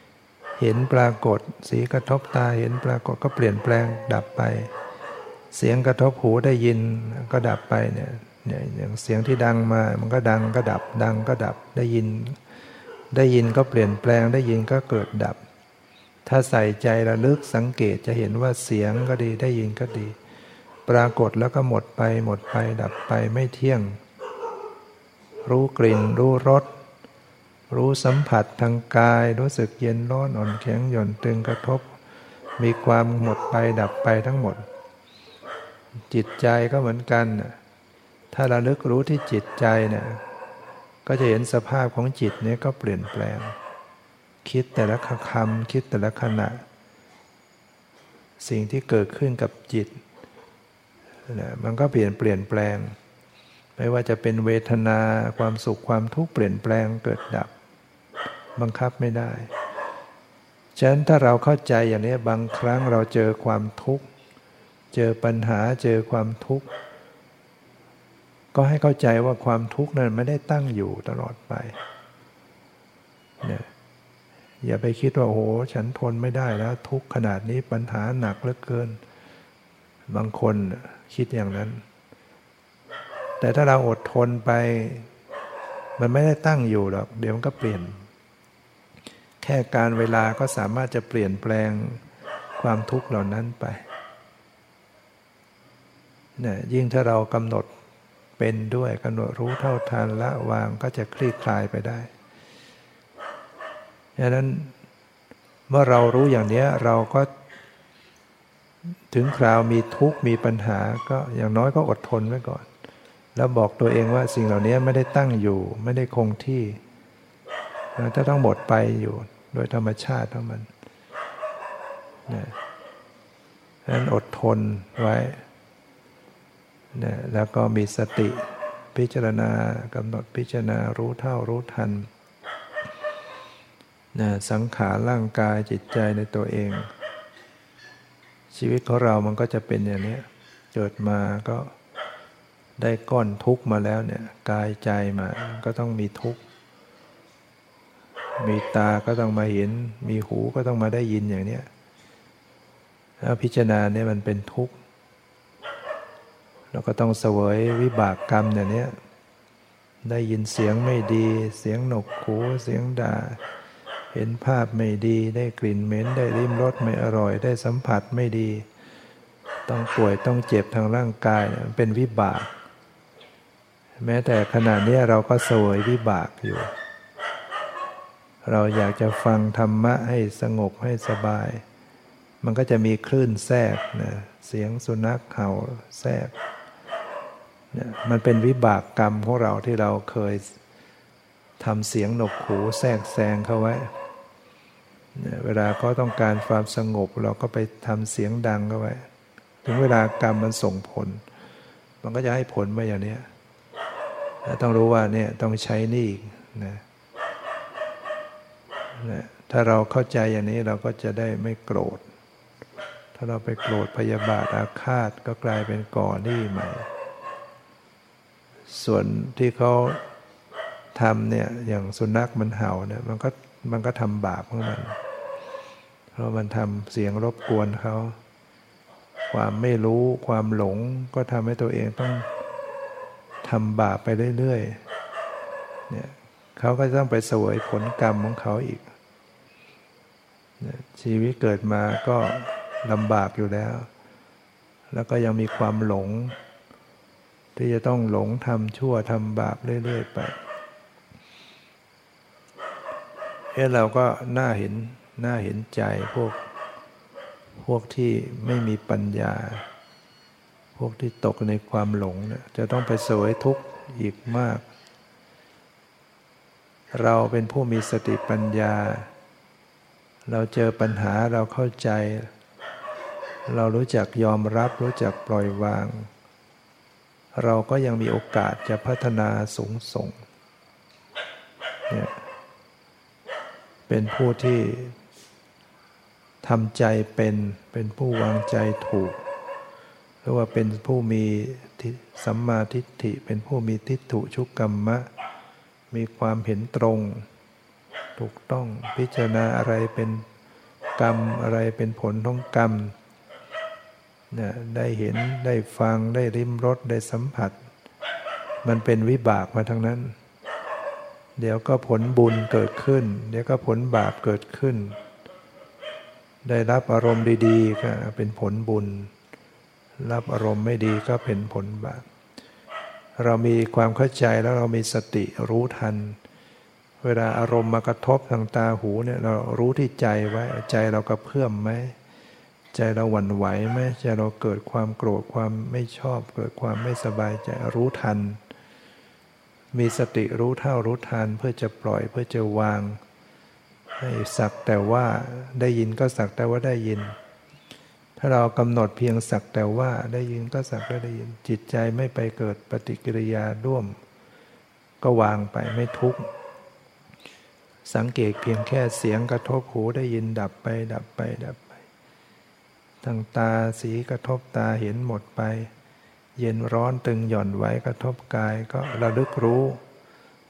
ๆ เห็นปรากฏ สีกระทบตาเห็นปรากฏก็เปลี่ยนแปลงดับไป เสียงกระทบหูได้ยินก็ดับไปเนี่ยอย่างเสียงที่ดังมามันก็ดังก็ดับ ดังก็ดับได้ยิน ได้ยินก็เปลี่ยนแปลงได้ยินก็เกิดดับ ถ้าใส่ใจระลึกสังเกตจะเห็นว่าเสียงก็ดีได้ยินก็ดี ปรากฏแล้วก็หมดไปหมดไปดับไปไม่เที่ยง รู้กลิ่นรู้รส รู้สัมผัสทางกาย รู้สึกเย็นร้อนอ่อนแข็งหย่อนตึงกระทบ มีความหมดไปดับไปทั้งหมด จิตใจก็เหมือนกัน ถ้าระลึกรู้ที่จิตใจเนี่ยก็จะเห็นสภาพของจิตนี้ก็เปลี่ยนแปลง คิดแต่ละคำคิดแต่ละขณะ สิ่งที่เกิดขึ้นกับจิตนะมันก็เปลี่ยนเปลี่ยนแปลง ไม่ว่าจะเป็นเวทนาความสุขความทุกข์เปลี่ยนแปลงเกิดดับ บังคับไม่ได้ ฉะนั้นถ้าเราเข้าใจอย่างนี้บางครั้งเราเจอความทุกข์ เจอปัญหาเจอความทุกข์ ก็ให้เข้าใจว่าความทุกข์นั้นไม่ได้ตั้งอยู่ตลอดไปเนี่ยอย่าไปคิดว่าโอ้โหฉันทนไม่ได้แล้ว ทุกข์ขนาดนี้ปัญหาหนักเหลือเกิน บางคนคิดอย่างนั้น แต่ถ้าเราอดทนไป มันไม่ได้ตั้งอยู่หรอก เดี๋ยวมันก็เปลี่ยน แค่การเวลาก็สามารถจะเปลี่ยนแปลงความทุกข์เหล่านั้นไปเนี่ยยิ่งถ้าเรากำหนดเป็นด้วยกำหนดรู้เท่าทันละวางก็จะคลี่คลายไปได้ดังนั้นเมื่อเรารู้อย่างนี้เราก็ ถึงคราวมีทุกข์มีปัญหาก็อย่างน้อยก็อดทนไว้ก่อน แล้วบอกตัวเองว่าสิ่งเหล่านี้ไม่ได้ตั้งอยู่ ไม่ได้คงที่ถ้าต้องหมดไปอยู่ โดยธรรมชาติของมันนะนั้นอดทนไว้นะแล้วก็มีสติพิจารณากำหนดพิจารณารู้เท่ารู้ทันนะสังขารร่างกายจิตใจในตัวเอง ชีวิตของเรามันก็จะเป็นอย่างนี้เกิดมาก็ได้ก้อนทุกข์มาแล้วเนี่ยกายใจมาก็ต้องมีทุกข์ มีตาก็ต้องมาเห็น มีหูก็ต้องมาได้ยินอย่างนี้แล้วพิจารณาเนี่ยมันเป็นทุกข์เราก็ต้องเสวยวิบากกรรมอย่างนี้ได้ยินเสียงไม่ดี เสียงหนกหูเสียงด่า เห็นภาพไม่ดี ได้กลิ่นเหม็น ได้ริมรสไม่อร่อย ได้สัมผัสไม่ดี ต้องป่วยต้องเจ็บทางร่างกายเป็นวิบาก แม้แต่ขณะนี้เราก็เสวยวิบากอยู่ เราอยากจะฟังธรรมะให้สงบให้สบาย มันก็จะมีคลื่นแทรกนะเสียงสุนัขเห่าแทรกนี่ยมันเป็นวิบากกรรมของเราที่เราเคยทำเสียงหนกหูแทรกแซงเข้าไว้เนี่ยเวลาก็ต้องการความสงบ เราก็ไปทำเสียงดังเข้าไว้ ถึงเวลากรรมมันส่งผล มันก็จะให้ผลมาอย่างนี้ต้องรู้ว่าเนี่ยต้องใช้นี่นะ ถ้าเราเข้าใจอย่างนี้เราก็จะได้ไม่โกรธ ถ้าเราไปโกรธพยาบาทอาฆาตก็กลายเป็นก่อหนี้ใหม่ ส่วนที่เขาทำเนี่ยอย่างสุนัขมันเห่าเนี่ยมันก็มันก็ทำบาปของมัน เพราะมันทำเสียงรบกวนเขา ความไม่รู้ความหลงก็ทำให้ตัวเองต้องทำบาปไปเรื่อยๆเนี่ยเขาก็ต้องไปเสวยผลกรรมของเขาอีก ชีวิตเกิดมาก็ลำบากอยู่แล้ว แล้วก็ยังมีความหลง ที่จะต้องหลงทำชั่วทำบาปเรื่อยๆไป เอ้เราก็น่าเห็นน่าเห็นใจพวก พวกที่ไม่มีปัญญา พวกที่ตกในความหลงเนี่ยจะต้องไปสวยทุกข์อีกมาก เราเป็นผู้มีสติปัญญา เราเจอปัญหาเราเข้าใจ เรารู้จักยอมรับรู้จักปล่อยวาง เราก็ยังมีโอกาสจะพัฒนาสูงส่งเนี่ยเป็นผู้ที่ทำใจเป็นเป็นผู้วางใจถูกหรือว่าเป็นผู้มีสัมมาทิฏฐิ เป็นผู้มีทิฏฐุชุกกรรมะ มีความเห็นตรง ถูกต้อง พิจารณาอะไรเป็นกรรมอะไรเป็นผลของกรรมเนี่ยได้เห็นได้ฟังได้ริมรสได้สัมผัส มันเป็นวิบากมาทั้งนั้น เดี๋ยวก็ผลบุญเกิดขึ้น เดี๋ยวก็ผลบาปเกิดขึ้น ได้รับอารมณ์ดีๆก็เป็นผลบุญ รับอารมณ์ไม่ดีก็เป็นผลบาปเรามีความเข้าใจแล้วเรามีสติรู้ทันเเวลาอารมณ์มากระทบทางตาหูเนี่ยเรารู้ที่ใจไว้ใจเราก็เพื่อมไหมใจเราหวั่นไหวไหมใจเราเกิดความโกรธความไม่ชอบ เกิดความไม่สบายใจรู้ทัน มีสติรู้เท่ารู้ทันเพื่อจะปล่อยเพื่อจะวางให้สักแต่ว่าได้ยินก็สักแต่ว่าได้ยิน ถ้าเรากำหนดเพียงสักแต่ว่าได้ยินก็สักได้ได้ยิน จิตใจไม่ไปเกิดปฏิกิริยาร่วม ก็วางไปไม่ทุกข์ สังเกตเพียงแค่เสียงกระทบหูได้ยินดับไป ดับไป ดับไป ทางตาสีกระทบตาเห็นหมดไป เย็นร้อนตึงหย่อนไว้กระทบกายก็ระลึกรู้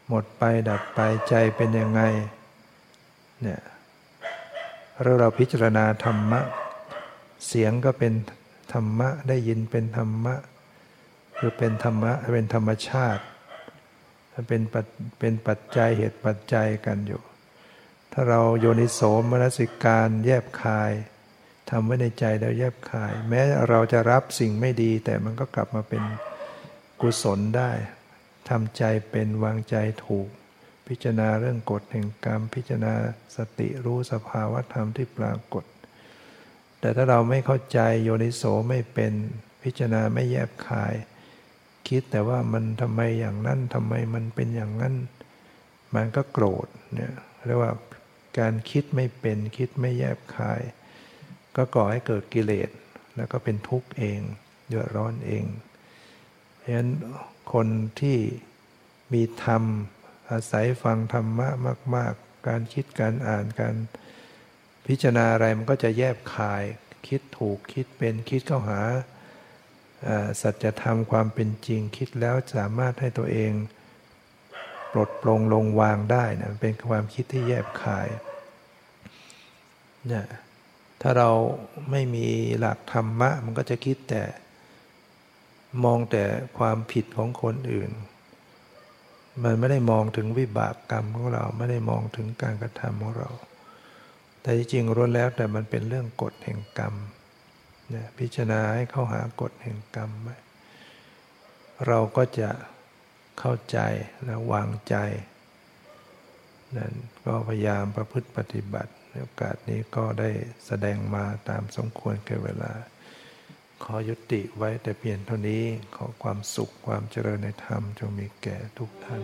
หมดไปดับไปใจเป็นยังไง เนี่ยเราเราพิจารณาธรรมะ เสียงก็เป็นธรรมะได้ยินเป็นธรรมะ คือเป็นธรรมะเป็นธรรมชาติ เป็นเป็นปัจจัยเหตุปัจจัยกันอยู่ ถ้าเราโยนิโสมนสิการแยบคายทำไว้ในใจแล้วแยบคาย แม้เราจะรับสิ่งไม่ดี แต่มันก็กลับมาเป็นกุศลได้ทำใจเป็นวางใจถูก พิจารณาเรื่องกฎแห่งกรรม พิจารณาสติรู้สภาวะธรรมที่ปรากฏ แต่ถ้าเราไม่เข้าใจโยนิโสไม่เป็นพิจารณาไม่แยบคาย คิดแต่ว่ามันทำไมอย่างนั้นทำไมมันเป็นอย่างนั้น มันก็โกรธเนี่ยเรียกว่าการคิดไม่เป็นคิดไม่แยบคาย ก็ก่อให้เกิดกิเลส แล้วก็เป็นทุกข์เองเดือดร้อนเอง เพราะฉะนั้นคนที่มีธรรมอาศัยฟังธรรมะมาก ๆ การคิดการอ่านการพิจารณาอะไรมันก็จะแยบคาย คิดถูกคิดเป็นคิดเข้าหา สัจธรรมความเป็นจริงคิดแล้วสามารถให้ตัวเองปลดปลงลงวางได้นะเป็นความคิดที่แยบคายเนี่ยถ้าเราไม่มีหลักธรรมะ มันก็จะคิดแต่มองแต่ความผิดของคนอื่น มันไม่ได้มองถึงวิบากกรรมของเรา ไม่ได้มองถึงการกระทำของเรา แต่จริงๆรู้แล้วแต่มันเป็นเรื่องกฎแห่งกรรม นีพิจารณาให้เข้าหากฎแห่งกรรม เราก็จะเข้าใจและวางใจนั่นก็พยายามประพฤติปฏิบัติโอกาสนี้ก็ได้แสดงมาตามสมควรแก่เวลา ขอยุติไว้แต่เพียงเท่านี้ขอความสุขความเจริญในธรรมจงมีแก่ทุกท่าน